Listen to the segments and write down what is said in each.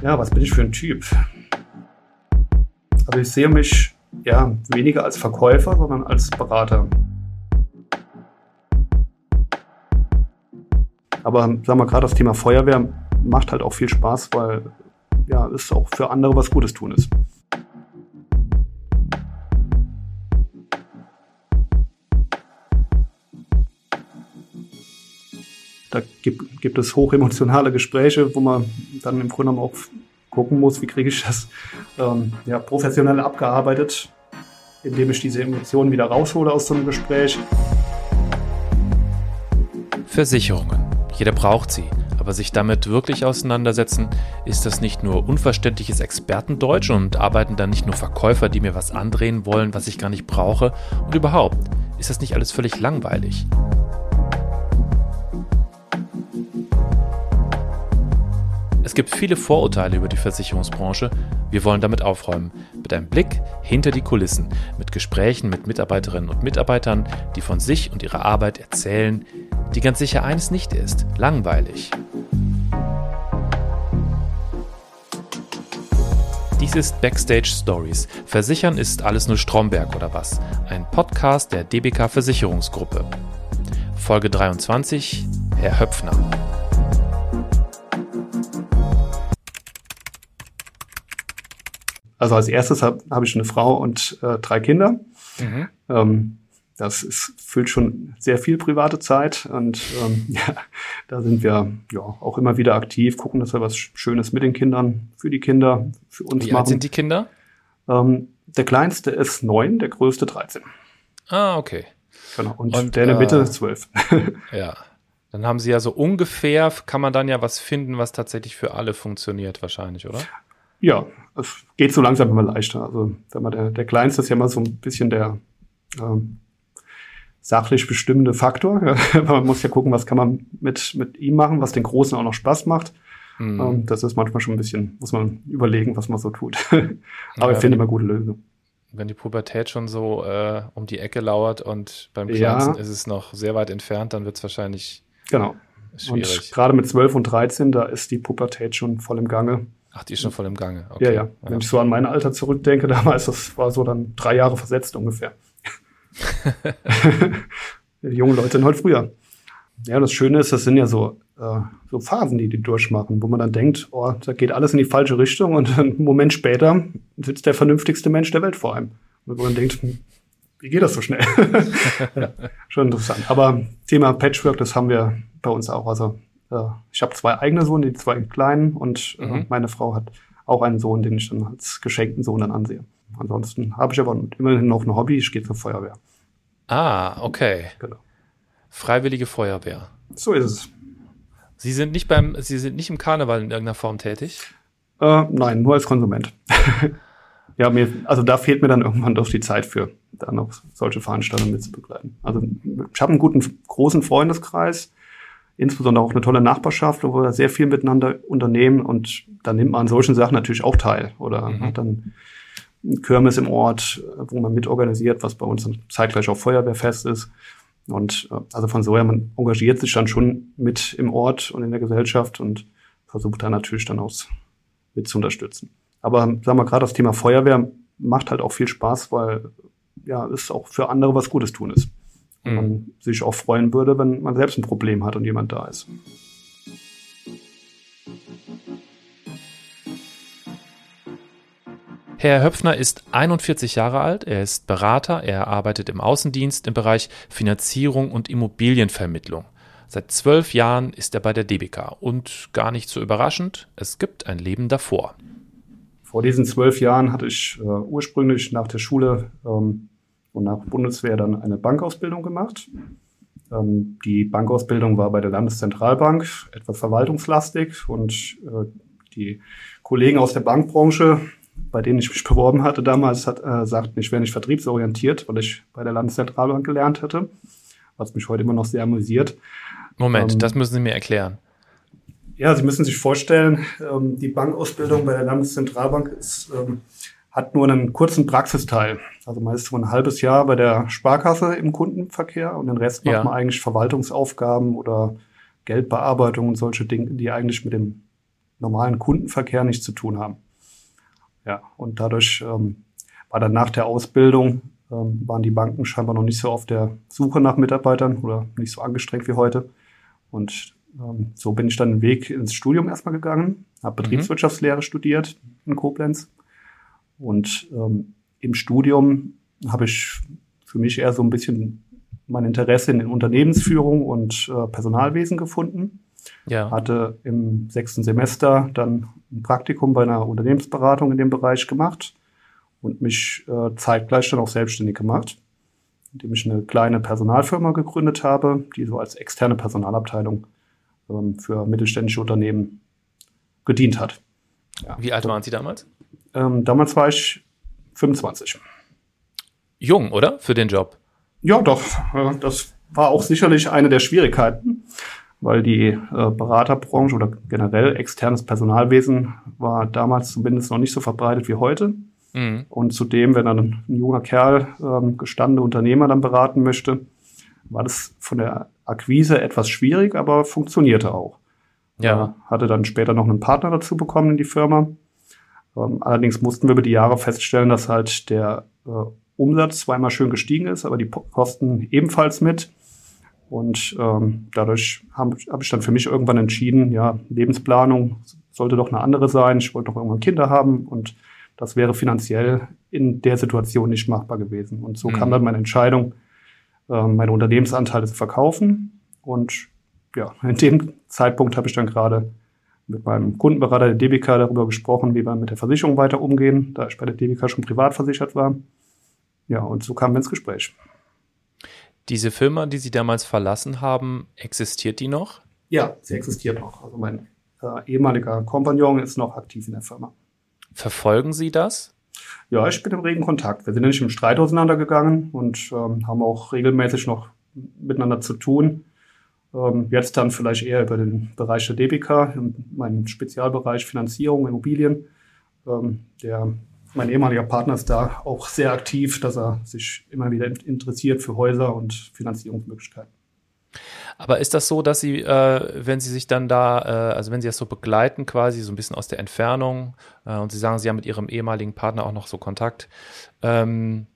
Ja, was bin ich für ein Typ? Also ich sehe mich ja weniger als Verkäufer, sondern als Berater. Aber sagen wir gerade das Thema Feuerwehr macht halt auch viel Spaß, weil ja es auch für andere was Gutes tun ist. Da gibt, gibt es hochemotionale Gespräche, wo man dann im Grunde auch gucken muss, wie kriege ich das ähm, ja, professionell abgearbeitet, indem ich diese Emotionen wieder raushole aus so einem Gespräch. Versicherungen. Jeder braucht sie. Aber sich damit wirklich auseinandersetzen, ist das nicht nur unverständliches Expertendeutsch und arbeiten dann nicht nur Verkäufer, die mir was andrehen wollen, was ich gar nicht brauche? Und überhaupt, ist das nicht alles völlig langweilig? Es gibt viele Vorurteile über die Versicherungsbranche. Wir wollen damit aufräumen. Mit einem Blick hinter die Kulissen, mit Gesprächen mit Mitarbeiterinnen und Mitarbeitern, die von sich und ihrer Arbeit erzählen, die ganz sicher eines nicht ist, langweilig. Dies ist Backstage Stories. Versichern ist alles nur Stromberg oder was? Ein Podcast der DBK Versicherungsgruppe. Folge 23, Herr Höpfner. Also als erstes habe hab ich eine Frau und äh, drei Kinder. Mhm. Ähm, das ist, füllt schon sehr viel private Zeit und ähm, ja, da sind wir ja auch immer wieder aktiv, gucken, dass wir was Schönes mit den Kindern, für die Kinder, für uns Wie machen. Wie alt sind die Kinder? Ähm, der kleinste ist neun, der größte 13. Ah, okay. Genau. Und, und der in der äh, Mitte zwölf. ja. Dann haben sie ja so ungefähr, kann man dann ja was finden, was tatsächlich für alle funktioniert, wahrscheinlich, oder? Ja, es geht so langsam immer leichter. Also, sag mal, der, der Kleinste ist ja mal so ein bisschen der ähm, sachlich bestimmende Faktor. man muss ja gucken, was kann man mit, mit ihm machen, was den Großen auch noch Spaß macht. Mhm. Ähm, das ist manchmal schon ein bisschen, muss man überlegen, was man so tut. Aber ja, ich finde immer gute Lösungen. Wenn die Pubertät schon so äh, um die Ecke lauert und beim Kleinsten ja. ist es noch sehr weit entfernt, dann wird es wahrscheinlich genau. schwierig. Und gerade mit 12 und 13, da ist die Pubertät schon voll im Gange. Ach, die ist schon voll im Gange. Okay. Ja, ja. Wenn ich so an mein Alter zurückdenke, damals, das war so dann drei Jahre versetzt ungefähr. die jungen Leute sind heute früher. Ja, das Schöne ist, das sind ja so, äh, so Phasen, die die durchmachen, wo man dann denkt, oh, da geht alles in die falsche Richtung und einen Moment später sitzt der vernünftigste Mensch der Welt vor einem. Und wo man denkt, hm, wie geht das so schnell? ja, schon interessant. Aber Thema Patchwork, das haben wir bei uns auch. Also äh, ich habe zwei eigene Sohn, die zwei kleinen und äh, mhm. meine Frau hat auch einen Sohn, den ich dann als geschenkten Sohn dann ansehe. Ansonsten habe ich aber immerhin noch ein Hobby, ich gehe zur Feuerwehr. Ah, okay. Genau. Freiwillige Feuerwehr. So ist es. Sie sind nicht beim, Sie sind nicht im Karneval in irgendeiner Form tätig? Äh, nein, nur als Konsument. ja, mir, also da fehlt mir dann irgendwann doch die Zeit für, da noch solche Veranstaltungen mitzubegleiten. Also ich habe einen guten, großen Freundeskreis, insbesondere auch eine tolle Nachbarschaft, wo wir sehr viel miteinander unternehmen und da nimmt man an solchen Sachen natürlich auch teil oder mhm. hat dann Kirmes im Ort, wo man mitorganisiert, was bei uns dann zeitgleich auch Feuerwehrfest ist. Und äh, also von so her, man engagiert sich dann schon mit im Ort und in der Gesellschaft und versucht dann natürlich dann auch mit zu unterstützen. Aber sagen wir gerade das Thema Feuerwehr macht halt auch viel Spaß, weil ja es auch für andere was Gutes tun ist. Und man mhm. sich auch freuen würde, wenn man selbst ein Problem hat und jemand da ist. Herr Höpfner ist 41 Jahre alt, er ist Berater, er arbeitet im Außendienst im Bereich Finanzierung und Immobilienvermittlung. Seit zwölf Jahren ist er bei der DBK und gar nicht so überraschend, es gibt ein Leben davor. Vor diesen zwölf Jahren hatte ich äh, ursprünglich nach der Schule ähm, und nach Bundeswehr dann eine Bankausbildung gemacht. Ähm, die Bankausbildung war bei der Landeszentralbank etwas verwaltungslastig und äh, die Kollegen aus der Bankbranche bei denen ich mich beworben hatte damals, hat, äh, sagten, ich wäre nicht vertriebsorientiert, weil ich bei der Landeszentralbank gelernt hatte, was mich heute immer noch sehr amüsiert. Moment, ähm, das müssen Sie mir erklären. Ja, Sie müssen sich vorstellen, ähm, die Bankausbildung bei der Landeszentralbank ist, ähm, hat nur einen kurzen Praxisteil. Also man ist so ein halbes Jahr bei der Sparkasse im Kundenverkehr und den Rest ja. macht man eigentlich Verwaltungsaufgaben oder Geldbearbeitung und solche Dinge, die eigentlich mit dem normalen Kundenverkehr nichts zu tun haben. Ja, und dadurch ähm, war dann nach der Ausbildung, ähm, waren die Banken scheinbar noch nicht so auf der Suche nach Mitarbeitern oder nicht so angestrengt wie heute. Und ähm, so bin ich dann den Weg ins Studium erstmal gegangen, habe mhm. Betriebswirtschaftslehre studiert in Koblenz. Und ähm, im Studium habe ich für mich eher so ein bisschen mein Interesse in Unternehmensführung und äh, Personalwesen gefunden. Ja. Hatte im sechsten Semester dann ein Praktikum bei einer Unternehmensberatung in dem Bereich gemacht und mich äh, zeitgleich dann auch selbstständig gemacht, indem ich eine kleine Personalfirma gegründet habe, die so als externe Personalabteilung ähm, für mittelständische Unternehmen gedient hat. Ja. Wie alt waren Sie damals? Ähm, damals war ich 25. Jung, oder? Für den Job? Ja, doch. Das war auch sicherlich eine der Schwierigkeiten, weil die äh, Beraterbranche oder generell externes Personalwesen war damals zumindest noch nicht so verbreitet wie heute. Mhm. Und zudem, wenn dann ein junger Kerl ähm, gestandene Unternehmer dann beraten möchte, war das von der Akquise etwas schwierig, aber funktionierte auch. Ja. Äh, hatte dann später noch einen Partner dazu bekommen in die Firma. Ähm, allerdings mussten wir über die Jahre feststellen, dass halt der äh, Umsatz zweimal schön gestiegen ist, aber die Kosten ebenfalls mit. Und ähm, dadurch habe hab ich dann für mich irgendwann entschieden, ja, Lebensplanung sollte doch eine andere sein. Ich wollte doch irgendwann Kinder haben und das wäre finanziell in der Situation nicht machbar gewesen. Und so mhm. kam dann meine Entscheidung, äh, meine Unternehmensanteile zu verkaufen. Und ja, in dem Zeitpunkt habe ich dann gerade mit meinem Kundenberater der DBK darüber gesprochen, wie wir mit der Versicherung weiter umgehen, da ich bei der DBK schon privat versichert war. Ja, und so kamen wir ins Gespräch. Diese Firma, die Sie damals verlassen haben, existiert die noch? Ja, sie existiert noch. Also mein äh, ehemaliger Kompagnon ist noch aktiv in der Firma. Verfolgen Sie das? Ja, ich bin im regen Kontakt. Wir sind nicht im Streit auseinandergegangen und ähm, haben auch regelmäßig noch miteinander zu tun. Ähm, jetzt dann vielleicht eher über den Bereich der DBK, meinen Spezialbereich Finanzierung, Immobilien. Ähm, der, mein ehemaliger Partner ist da auch sehr aktiv, dass er sich immer wieder interessiert für Häuser und Finanzierungsmöglichkeiten. Aber ist das so, dass Sie, äh, wenn Sie sich dann da, äh, also wenn Sie das so begleiten, quasi so ein bisschen aus der Entfernung, äh, und Sie sagen, Sie haben mit Ihrem ehemaligen Partner auch noch so Kontakt, ähm,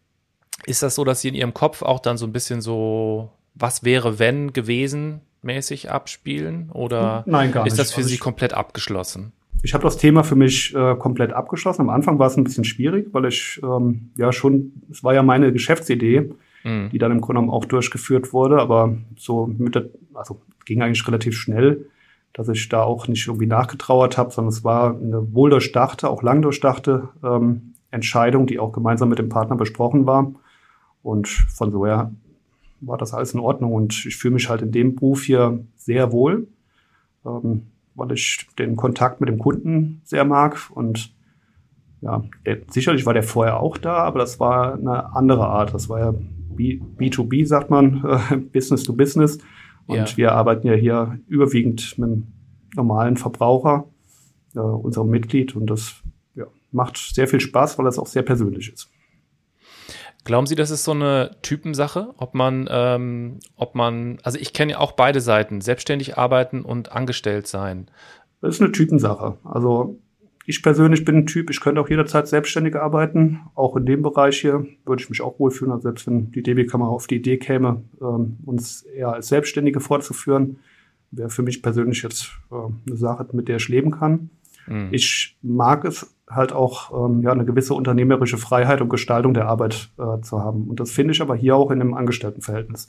ist das so, dass Sie in Ihrem Kopf auch dann so ein bisschen so, was wäre, wenn gewesen, mäßig abspielen? Oder Nein, gar nicht. ist das für also Sie komplett abgeschlossen? Ich habe das Thema für mich äh, komplett abgeschlossen. Am Anfang war es ein bisschen schwierig, weil ich ähm, ja schon, es war ja meine Geschäftsidee, mhm. die dann im Grunde genommen auch durchgeführt wurde. Aber so mit der, also ging eigentlich relativ schnell, dass ich da auch nicht irgendwie nachgetrauert habe, sondern es war eine wohl durchdachte, auch lang durchdachte ähm, Entscheidung, die auch gemeinsam mit dem Partner besprochen war. Und von so her war das alles in Ordnung und ich fühle mich halt in dem Beruf hier sehr wohl, ähm, weil ich den Kontakt mit dem Kunden sehr mag und ja, der, sicherlich war der vorher auch da, aber das war eine andere Art. Das war ja B2B, sagt man, äh, Business to Business. Und ja. wir arbeiten ja hier überwiegend mit dem normalen Verbraucher, äh, unserem Mitglied. Und das ja, macht sehr viel Spaß, weil das auch sehr persönlich ist. Glauben Sie, das ist so eine Typensache, ob man, ähm, ob man, also ich kenne ja auch beide Seiten, selbstständig arbeiten und angestellt sein. Das ist eine Typensache. Also ich persönlich bin ein Typ, ich könnte auch jederzeit selbstständig arbeiten. Auch in dem Bereich hier würde ich mich auch wohlfühlen. Also selbst wenn die DB-Kammer auf die Idee käme, ähm, uns eher als Selbstständige fortzuführen, wäre für mich persönlich jetzt äh, eine Sache, mit der ich leben kann. Mhm. Ich mag es halt auch, ähm, ja, eine gewisse unternehmerische Freiheit und Gestaltung der Arbeit äh, zu haben. Und das finde ich aber hier auch in einem Angestelltenverhältnis.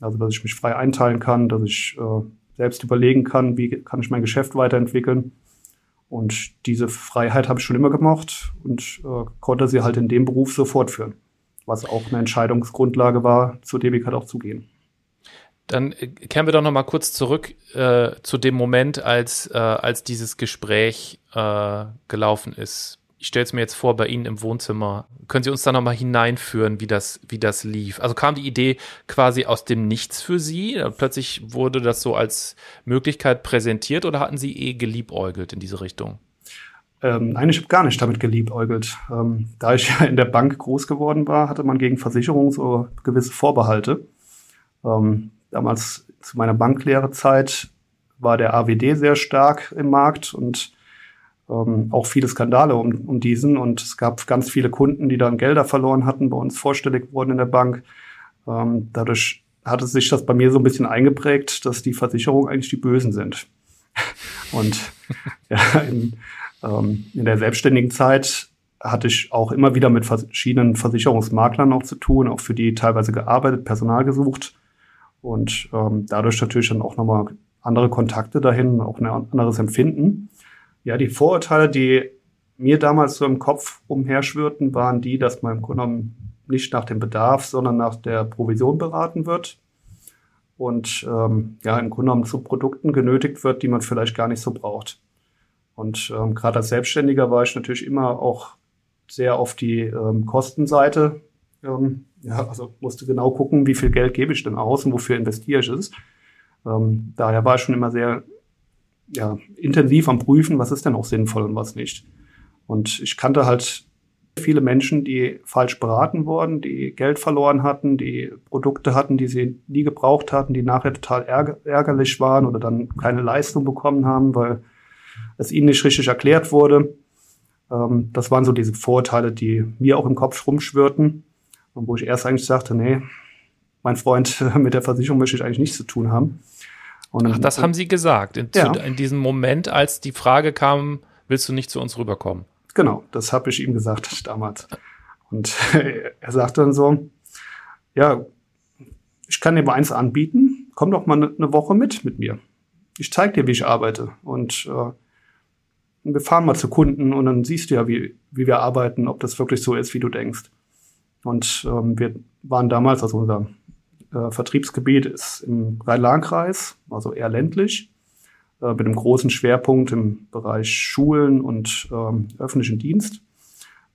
Also, dass ich mich frei einteilen kann, dass ich äh, selbst überlegen kann, wie kann ich mein Geschäft weiterentwickeln und diese Freiheit habe ich schon immer gemocht und äh, konnte sie halt in dem Beruf so fortführen, was auch eine Entscheidungsgrundlage war, zur DBK auch zu gehen. Dann äh, kehren wir doch noch mal kurz zurück äh, zu dem Moment, als, äh, als dieses Gespräch äh, gelaufen ist ich stelle es mir jetzt vor, bei Ihnen im Wohnzimmer. Können Sie uns da nochmal hineinführen, wie das, wie das lief? Also kam die Idee quasi aus dem Nichts für Sie? Plötzlich wurde das so als Möglichkeit präsentiert oder hatten Sie eh geliebäugelt in diese Richtung? Ähm, nein, ich habe gar nicht damit geliebäugelt. Ähm, da ich ja in der Bank groß geworden war, hatte man gegen Versicherungen so gewisse Vorbehalte. Ähm, damals zu meiner Banklehrezeit war der AWD sehr stark im Markt und ähm, auch viele Skandale um, um diesen und es gab ganz viele Kunden, die dann Gelder verloren hatten, bei uns vorstellig wurden in der Bank. Ähm, dadurch hatte sich das bei mir so ein bisschen eingeprägt, dass die Versicherungen eigentlich die Bösen sind. und ja, in, ähm, in der selbstständigen Zeit hatte ich auch immer wieder mit verschiedenen Versicherungsmaklern noch zu tun, auch für die teilweise gearbeitet, Personal gesucht und ähm, dadurch natürlich dann auch nochmal andere Kontakte dahin, auch ein anderes Empfinden. Ja, die Vorurteile, die mir damals so im Kopf umherschwirrten, waren die, dass man im Grunde genommen nicht nach dem Bedarf, sondern nach der Provision beraten wird und ähm, ja im Grunde genommen zu Produkten genötigt wird, die man vielleicht gar nicht so braucht. Und ähm, gerade als Selbstständiger war ich natürlich immer auch sehr auf die ähm, Kostenseite. Ähm, ja, also musste genau gucken, wie viel Geld gebe ich denn aus und wofür investiere ich es. Ähm, daher war ich schon immer sehr ja, intensiv am Prüfen, was ist denn auch sinnvoll und was nicht. Und ich kannte halt viele Menschen, die falsch beraten wurden, die Geld verloren hatten, die Produkte hatten, die sie nie gebraucht hatten, die nachher total ärgerlich waren oder dann keine Leistung bekommen haben, weil es ihnen nicht richtig erklärt wurde. Ähm, das waren so diese Vorurteile, die mir auch im Kopf rumschwirrten und wo ich erst eigentlich sagte, nee, mein Freund, mit der Versicherung möchte ich eigentlich nichts zu tun haben. Und Ach, das haben Sie gesagt, in, ja. in, diesem Moment, als die Frage kam, willst du nicht zu uns rüberkommen? Genau, das habe ich ihm gesagt damals. Und er sagte dann so, ja, ich kann dir mal eins anbieten, komm doch mal eine ne Woche mit mit mir. Ich zeige dir, wie ich arbeite. Und äh, wir fahren mal zu Kunden und dann siehst du ja, wie, wie wir arbeiten, ob das wirklich so ist, wie du denkst. Und ähm, wir waren damals, also unser äh, Vertriebsgebiet ist im Rhein-Lahn-Kreis, also eher ländlich, äh, mit einem großen Schwerpunkt im Bereich Schulen und ähm, öffentlichen Dienst.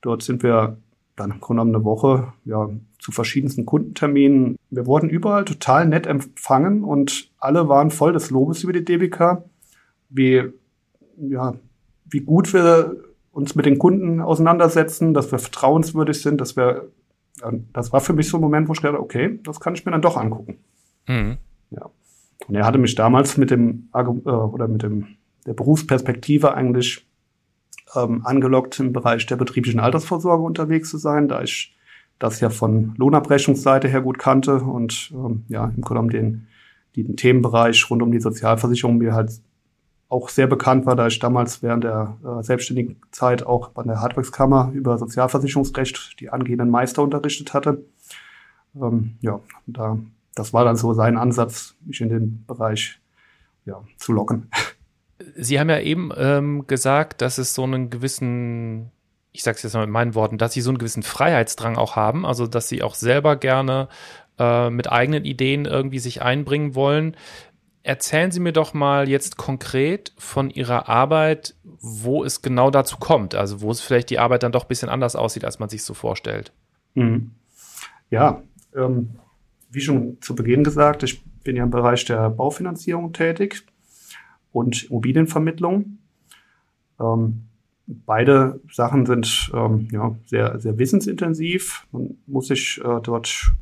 Dort sind wir dann im Grunde eine Woche ja, zu verschiedensten Kundenterminen. Wir wurden überall total nett empfangen und alle waren voll des Lobes über die DBK, wie ja, wie gut wir uns mit den Kunden auseinandersetzen, dass wir vertrauenswürdig sind, dass wir, das war für mich so ein Moment, wo ich dachte, okay, das kann ich mir dann doch angucken. Mhm. Ja. Und er hatte mich damals mit dem, äh, oder mit dem, der Berufsperspektive eigentlich ähm, angelockt, im Bereich der betrieblichen Altersvorsorge unterwegs zu sein, da ich das ja von Lohnabrechnungsseite her gut kannte und ähm, ja, im Grunde den, den Themenbereich rund um die Sozialversicherung mir halt auch sehr bekannt war, da ich damals während der äh, selbstständigen Zeit auch bei der Handwerkskammer über Sozialversicherungsrecht die angehenden Meister unterrichtet hatte. Ähm, ja, da, das war dann so sein Ansatz, mich in den Bereich ja, zu locken. Sie haben ja eben ähm, gesagt, dass es so einen gewissen, ich sage es jetzt mal mit meinen Worten, dass Sie so einen gewissen Freiheitsdrang auch haben, also dass Sie auch selber gerne äh, mit eigenen Ideen irgendwie sich einbringen wollen. Erzählen Sie mir doch mal jetzt konkret von Ihrer Arbeit, wo es genau dazu kommt, also wo es vielleicht die Arbeit dann doch ein bisschen anders aussieht, als man sich so vorstellt. Mhm. Ja, ähm, wie schon zu Beginn gesagt, ich bin ja im Bereich der Baufinanzierung tätig und Immobilienvermittlung. Ähm, beide Sachen sind ähm, ja, sehr, sehr wissensintensiv. Man muss sich äh, dort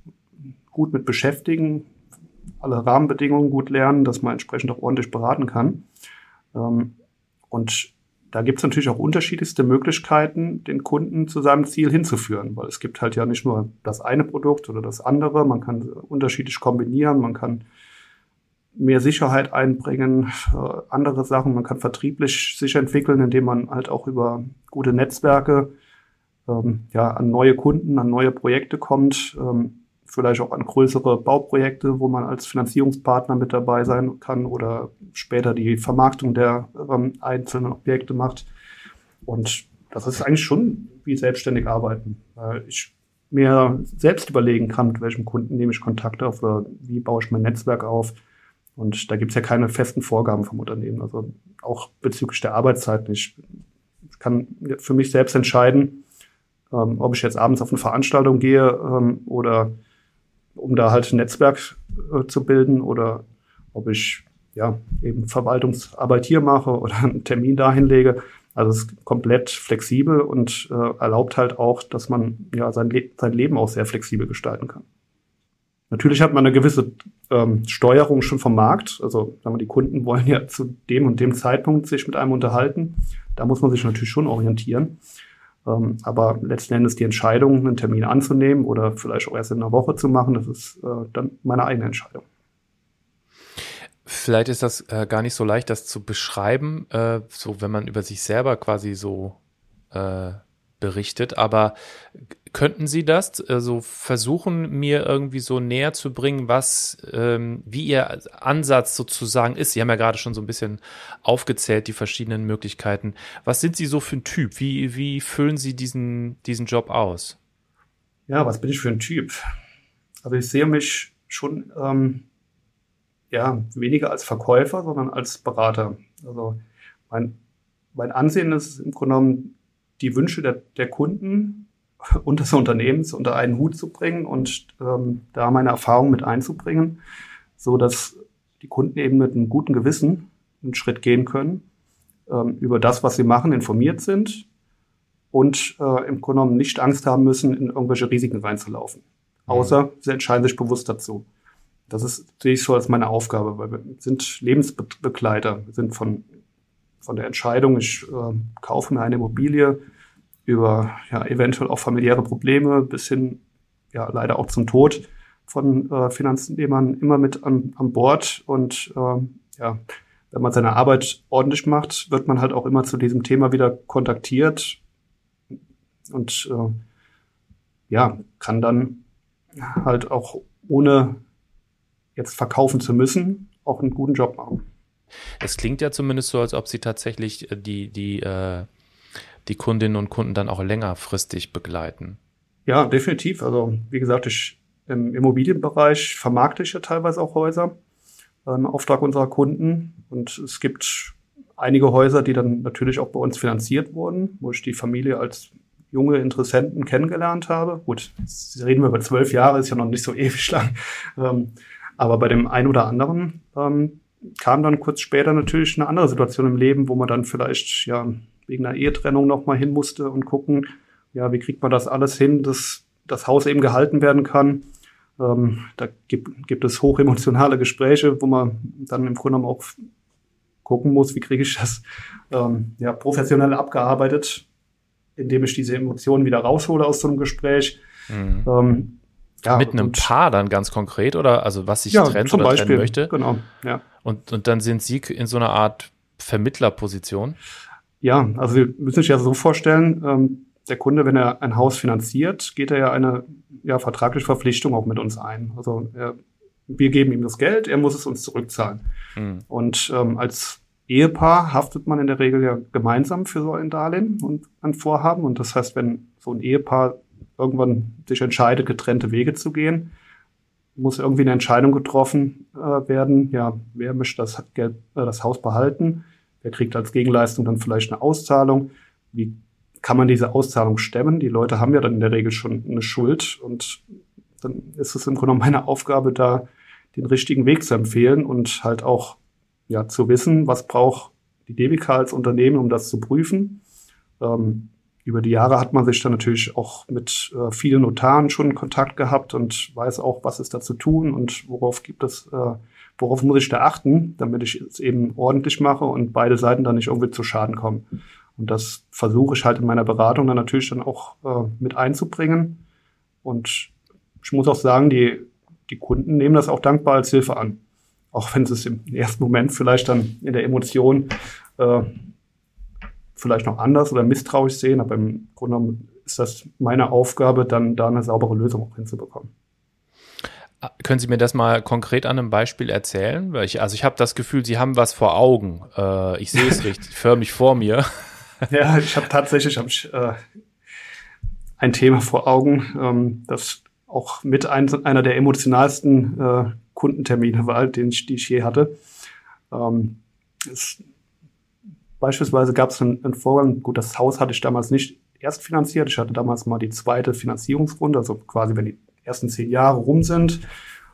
gut mit beschäftigen, alle Rahmenbedingungen gut lernen, dass man entsprechend auch ordentlich beraten kann. Ähm, und da gibt es natürlich auch unterschiedlichste Möglichkeiten, den Kunden zu seinem Ziel hinzuführen, weil es gibt halt ja nicht nur das eine Produkt oder das andere, man kann unterschiedlich kombinieren, man kann mehr Sicherheit einbringen, andere Sachen, man kann vertrieblich sich entwickeln, indem man halt auch über gute Netzwerke ähm, ja, an neue Kunden, an neue Projekte kommt. Ähm, vielleicht auch an größere Bauprojekte, wo man als Finanzierungspartner mit dabei sein kann oder später die Vermarktung der ähm, einzelnen Objekte macht. Und das ist eigentlich schon wie selbstständig arbeiten, weil ich mir selbst überlegen kann, mit welchem Kunden nehme ich Kontakt auf oder wie baue ich mein Netzwerk auf. Und da gibt es ja keine festen Vorgaben vom Unternehmen. Also auch bezüglich der Arbeitszeit nicht. Ich kann für mich selbst entscheiden, ähm, ob ich jetzt abends auf eine Veranstaltung gehe ähm, oder um da halt ein Netzwerk äh, zu bilden oder ob ich ja eben Verwaltungsarbeit hier mache oder einen Termin dahin lege. Also es ist komplett flexibel und äh, erlaubt halt auch, dass man ja sein, Le sein Leben auch sehr flexibel gestalten kann. Natürlich hat man eine gewisse ähm, Steuerung schon vom Markt. Also sagen wir, die Kunden wollen ja zu dem und dem Zeitpunkt sich mit einem unterhalten. Da muss man sich natürlich schon orientieren. Ähm, aber letzten Endes die Entscheidung, einen Termin anzunehmen oder vielleicht auch erst in einer Woche zu machen, das ist äh, dann meine eigene Entscheidung. Vielleicht ist das äh, gar nicht so leicht, das zu beschreiben, äh, so wenn man über sich selber quasi so äh, berichtet. Aber könnten Sie das also versuchen, mir irgendwie so näher zu bringen, was, ähm, wie Ihr Ansatz sozusagen ist? Sie haben ja gerade schon so ein bisschen aufgezählt, die verschiedenen Möglichkeiten. Was sind Sie so für ein Typ? Wie, wie füllen Sie diesen, diesen Job aus? Ja, was bin ich für ein Typ? Also ich sehe mich schon ähm, ja, weniger als Verkäufer, sondern als Berater. Also mein, mein Ansehen ist im Grunde genommen, die Wünsche der, der Kunden und des Unternehmens unter einen Hut zu bringen und ähm, da meine Erfahrung mit einzubringen, so dass die Kunden eben mit einem guten Gewissen einen Schritt gehen können, ähm, über das, was sie machen, informiert sind und äh, im Grunde genommen nicht Angst haben müssen, in irgendwelche Risiken reinzulaufen. Mhm. Außer sie entscheiden sich bewusst dazu. Das ist, sehe ich so als meine Aufgabe, weil wir sind Lebensbegleiter. Wir sind von, von der Entscheidung, ich äh, kaufe mir eine Immobilie, über ja, eventuell auch familiäre Probleme bis hin ja leider auch zum Tod von äh, Finanznehmern immer mit an, an Bord und äh, ja, wenn man seine Arbeit ordentlich macht, wird man halt auch immer zu diesem Thema wieder kontaktiert und äh, ja, kann dann halt auch ohne jetzt verkaufen zu müssen, auch einen guten Job machen. Es klingt ja zumindest so, als ob Sie tatsächlich äh, die, die äh, die Kundinnen und Kunden dann auch längerfristig begleiten. Ja, definitiv. Also wie gesagt, ich im Immobilienbereich vermarkte ich ja teilweise auch Häuser im Auftrag unserer Kunden. Und es gibt einige Häuser, die dann natürlich auch bei uns finanziert wurden, wo ich die Familie als junge Interessenten kennengelernt habe. Gut, jetzt reden wir über zwölf Jahre, ist ja noch nicht so ewig lang. Ähm, aber bei dem einen oder anderen ähm, kam dann kurz später natürlich eine andere Situation im Leben, wo man dann vielleicht ja wegen einer Ehetrennung nochmal hin musste und gucken, ja, wie kriegt man das alles hin, dass das Haus eben gehalten werden kann. Ähm, da gibt, gibt es hochemotionale Gespräche, wo man dann im Grunde genommen auch gucken muss, wie kriege ich das ähm, ja, professionell abgearbeitet, indem ich diese Emotionen wieder raushole aus so einem Gespräch. Mhm. Ähm, ja, Mit einem Paar dann ganz konkret oder also was sich ja, trennt zum oder Beispiel, trennen möchte? Genau, ja. Und, und dann sind Sie in so einer Art Vermittlerposition? Ja, also wir müssen sich ja so vorstellen, ähm, der Kunde, wenn er ein Haus finanziert, geht er ja eine ja, vertragliche Verpflichtung auch mit uns ein. Also er, wir geben ihm das Geld, er muss es uns zurückzahlen. Mhm. Und ähm, als Ehepaar haftet man in der Regel ja gemeinsam für so ein Darlehen und ein Vorhaben. Und das heißt, wenn so ein Ehepaar irgendwann sich entscheidet, getrennte Wege zu gehen, muss irgendwie eine Entscheidung getroffen äh, werden. Ja, wer möchte das Geld, äh, das Haus behalten? Wer kriegt als Gegenleistung dann vielleicht eine Auszahlung? Wie kann man diese Auszahlung stemmen? Die Leute haben ja dann in der Regel schon eine Schuld und dann ist es im Grunde meine Aufgabe, da den richtigen Weg zu empfehlen und halt auch ja zu wissen, was braucht die DBK als Unternehmen, um das zu prüfen. Ähm, über die Jahre hat man sich dann natürlich auch mit äh, vielen Notaren schon Kontakt gehabt und weiß auch, was ist da zu tun und worauf gibt es äh, worauf muss ich da achten, damit ich es eben ordentlich mache und beide Seiten dann nicht irgendwie zu Schaden kommen. Und das versuche ich halt in meiner Beratung dann natürlich dann auch äh, mit einzubringen. Und ich muss auch sagen, die, die Kunden nehmen das auch dankbar als Hilfe an. Auch wenn sie es im ersten Moment vielleicht dann in der Emotion äh, vielleicht noch anders oder misstrauisch sehen, aber im Grunde genommen ist das meine Aufgabe, dann da eine saubere Lösung auch hinzubekommen. Können Sie mir das mal konkret an einem Beispiel erzählen? Weil ich, also ich habe das Gefühl, Sie haben was vor Augen. Äh, ich sehe es richtig, förmlich vor mir. Ja, ich habe tatsächlich hab ich, äh, ein Thema vor Augen, ähm, das auch mit ein, einer der emotionalsten äh, Kundentermine war, den ich, die ich je hatte. Ähm, es, beispielsweise gab es einen, einen Vorgang, gut, das Haus hatte ich damals nicht erst finanziert, ich hatte damals mal die zweite Finanzierungsrunde, also quasi wenn die ersten zehn Jahre rum sind.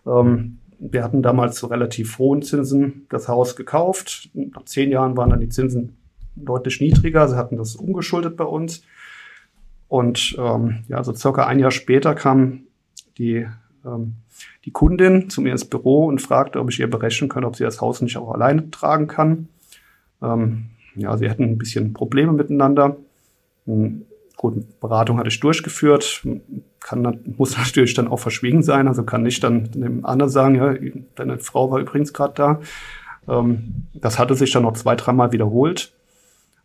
Ähm, wir hatten damals zu relativ hohen Zinsen das Haus gekauft. Nach zehn Jahren waren dann die Zinsen deutlich niedriger. Sie hatten das umgeschuldet bei uns. Und ähm, ja, so circa ein Jahr später kam die ähm, die Kundin zu mir ins Büro und fragte, ob ich ihr berechnen könnte, ob sie das Haus nicht auch alleine tragen kann. Ähm, ja, sie hatten ein bisschen Probleme miteinander. Hm, gut, Beratung hatte ich durchgeführt. Kann, muss natürlich dann auch verschwiegen sein. Also kann nicht dann dem anderen sagen, ja, deine Frau war übrigens gerade da. Ähm, das hatte sich dann noch zwei, dreimal wiederholt.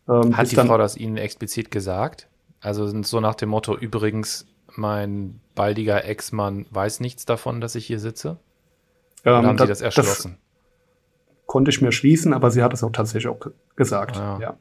Ähm, Hat die dann, Frau das Ihnen explizit gesagt? Also so nach dem Motto, übrigens, mein baldiger Ex-Mann weiß nichts davon, dass ich hier sitze? Oder ähm, haben Sie das erschlossen? Das konnte ich mir schließen, aber sie hat es auch tatsächlich auch gesagt. Ah. Ja.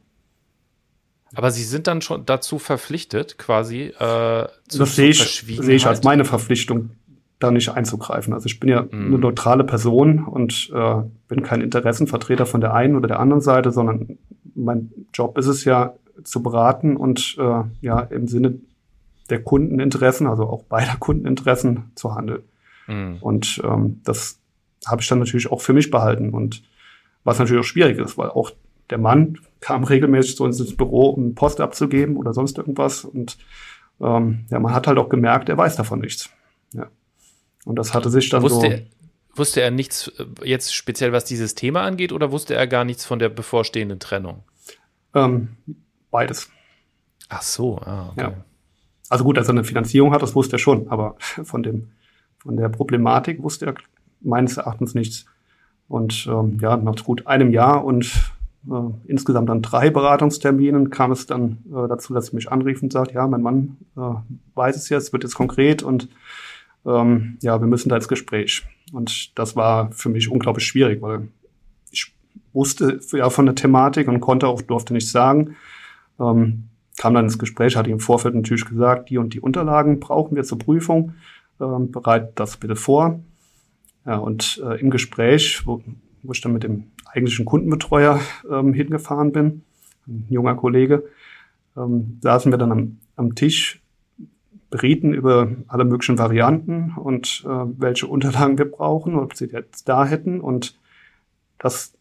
Aber Sie sind dann schon dazu verpflichtet, quasi äh, zu Das sehe ich, ich als meine Verpflichtung, da nicht einzugreifen. Also ich bin ja mhm. eine neutrale Person und äh, bin kein Interessenvertreter von der einen oder der anderen Seite, sondern mein Job ist es ja zu beraten und äh, ja im Sinne der Kundeninteressen, also auch beider Kundeninteressen zu handeln. Mhm. Und ähm, das habe ich dann natürlich auch für mich behalten und was natürlich auch schwierig ist, weil auch der Mann kam regelmäßig zu uns ins Büro, um Post abzugeben oder sonst irgendwas und ähm, ja, man hat halt auch gemerkt, er weiß davon nichts. Ja. Und das hatte sich dann wusste so. Er, wusste er nichts äh, jetzt speziell, was dieses Thema angeht, oder wusste er gar nichts von der bevorstehenden Trennung? Ähm, beides. Ach so, ah, okay. Ja. Also gut, dass er eine Finanzierung hat, das wusste er schon, aber von dem, von der Problematik wusste er meines Erachtens nichts. Und ähm, ja, nach gut einem Jahr und äh, insgesamt dann drei Beratungsterminen kam es dann äh, dazu, dass er mich anrief und sagt, ja, mein Mann äh, weiß es jetzt, wird jetzt konkret und ähm, ja, wir müssen da ins Gespräch. Und das war für mich unglaublich schwierig, weil ich wusste ja von der Thematik und konnte auch, durfte nicht sagen. Ähm, kam dann ins Gespräch, hatte im Vorfeld natürlich gesagt, die und die Unterlagen brauchen wir zur Prüfung, ähm, bereit das bitte vor. Ja, und äh, im Gespräch, wo, wo ich dann mit dem eigentlichen Kundenbetreuer ähm, hingefahren bin, ein junger Kollege, ähm, saßen wir dann am, am Tisch berieten über alle möglichen Varianten und äh, welche Unterlagen wir brauchen, ob sie jetzt da hätten. Und das,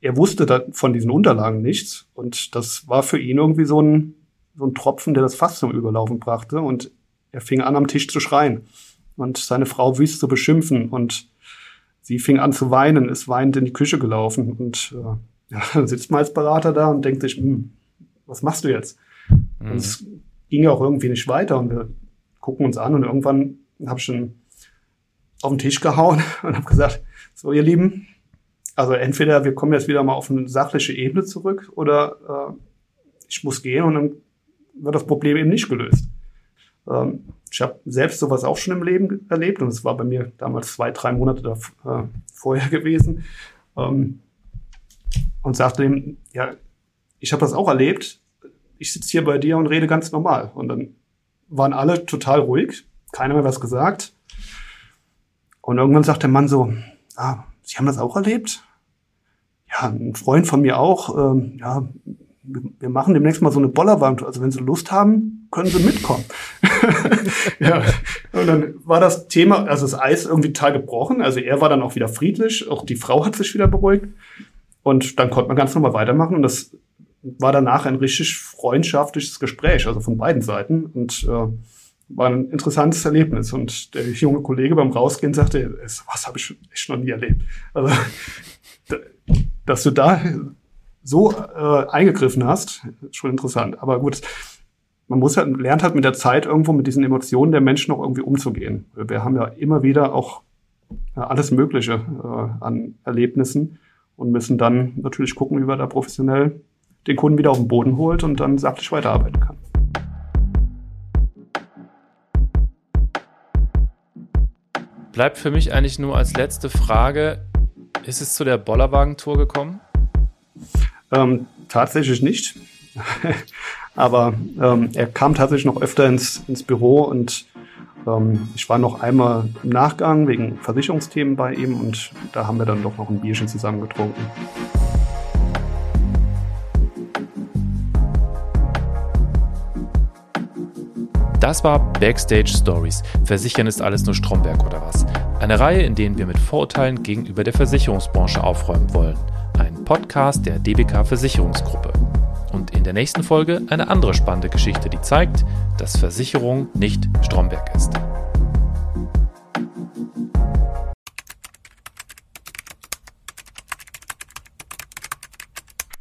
er wusste da von diesen Unterlagen nichts. Und das war für ihn irgendwie so ein, so ein Tropfen, der das Fass zum Überlaufen brachte. Und er fing an, am Tisch zu schreien und seine Frau wüst zu beschimpfen. Und sie fing an zu weinen, ist weinend in die Küche gelaufen. Und äh, ja, dann sitzt man als Berater da und denkt sich, hm, was machst du jetzt? Mhm. Und es ging ja auch irgendwie nicht weiter. Und wir gucken uns an und irgendwann habe ich schon auf den Tisch gehauen und habe gesagt, so ihr Lieben, also entweder wir kommen jetzt wieder mal auf eine sachliche Ebene zurück oder äh, ich muss gehen und dann wird das Problem eben nicht gelöst. Ähm, ich habe selbst sowas auch schon im Leben erlebt und es war bei mir damals zwei, drei Monate da, äh, vorher gewesen ähm, und sagte ihm, ja, ich habe das auch erlebt, ich sitze hier bei dir und rede ganz normal. Und dann waren alle total ruhig, keiner mehr was gesagt. Und irgendwann sagt der Mann so, ah, Sie haben das auch erlebt? Ja, ein Freund von mir auch. Ähm, ja, wir machen demnächst mal so eine Bollerwand. Also wenn Sie Lust haben, können Sie mitkommen. ja. Und dann war das Thema, also das Eis irgendwie total gebrochen. Also er war dann auch wieder friedlich, auch die Frau hat sich wieder beruhigt. Und dann konnte man ganz normal weitermachen. Und das war danach ein richtig freundschaftliches Gespräch, also von beiden Seiten. Und äh, war ein interessantes Erlebnis. Und der junge Kollege beim Rausgehen sagte, was habe ich echt noch nie erlebt. Also, dass du da so äh, eingegriffen hast, schon interessant. Aber gut, man muss halt, lernt halt mit der Zeit irgendwo mit diesen Emotionen der Menschen auch irgendwie umzugehen. Wir haben ja immer wieder auch äh, alles Mögliche äh, an Erlebnissen und müssen dann natürlich gucken, wie wir da professionell den Kunden wieder auf den Boden holt und dann sachlich weiterarbeiten kann. Bleibt für mich eigentlich nur als letzte Frage, ist es zu der Bollerwagen-Tour gekommen? Ähm, tatsächlich nicht. Aber ähm, er kam tatsächlich noch öfter ins, ins Büro und ähm, ich war noch einmal im Nachgang wegen Versicherungsthemen bei ihm und da haben wir dann doch noch ein Bierchen zusammen getrunken. Das war Backstage Stories. Versichern ist alles nur Stromberg oder was? Eine Reihe, in denen wir mit Vorurteilen gegenüber der Versicherungsbranche aufräumen wollen. Ein Podcast der DBK Versicherungsgruppe in der nächsten Folge eine andere spannende Geschichte, die zeigt, dass Versicherung nicht Stromberg ist.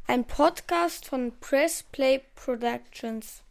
Ein Podcast von Press Play Productions.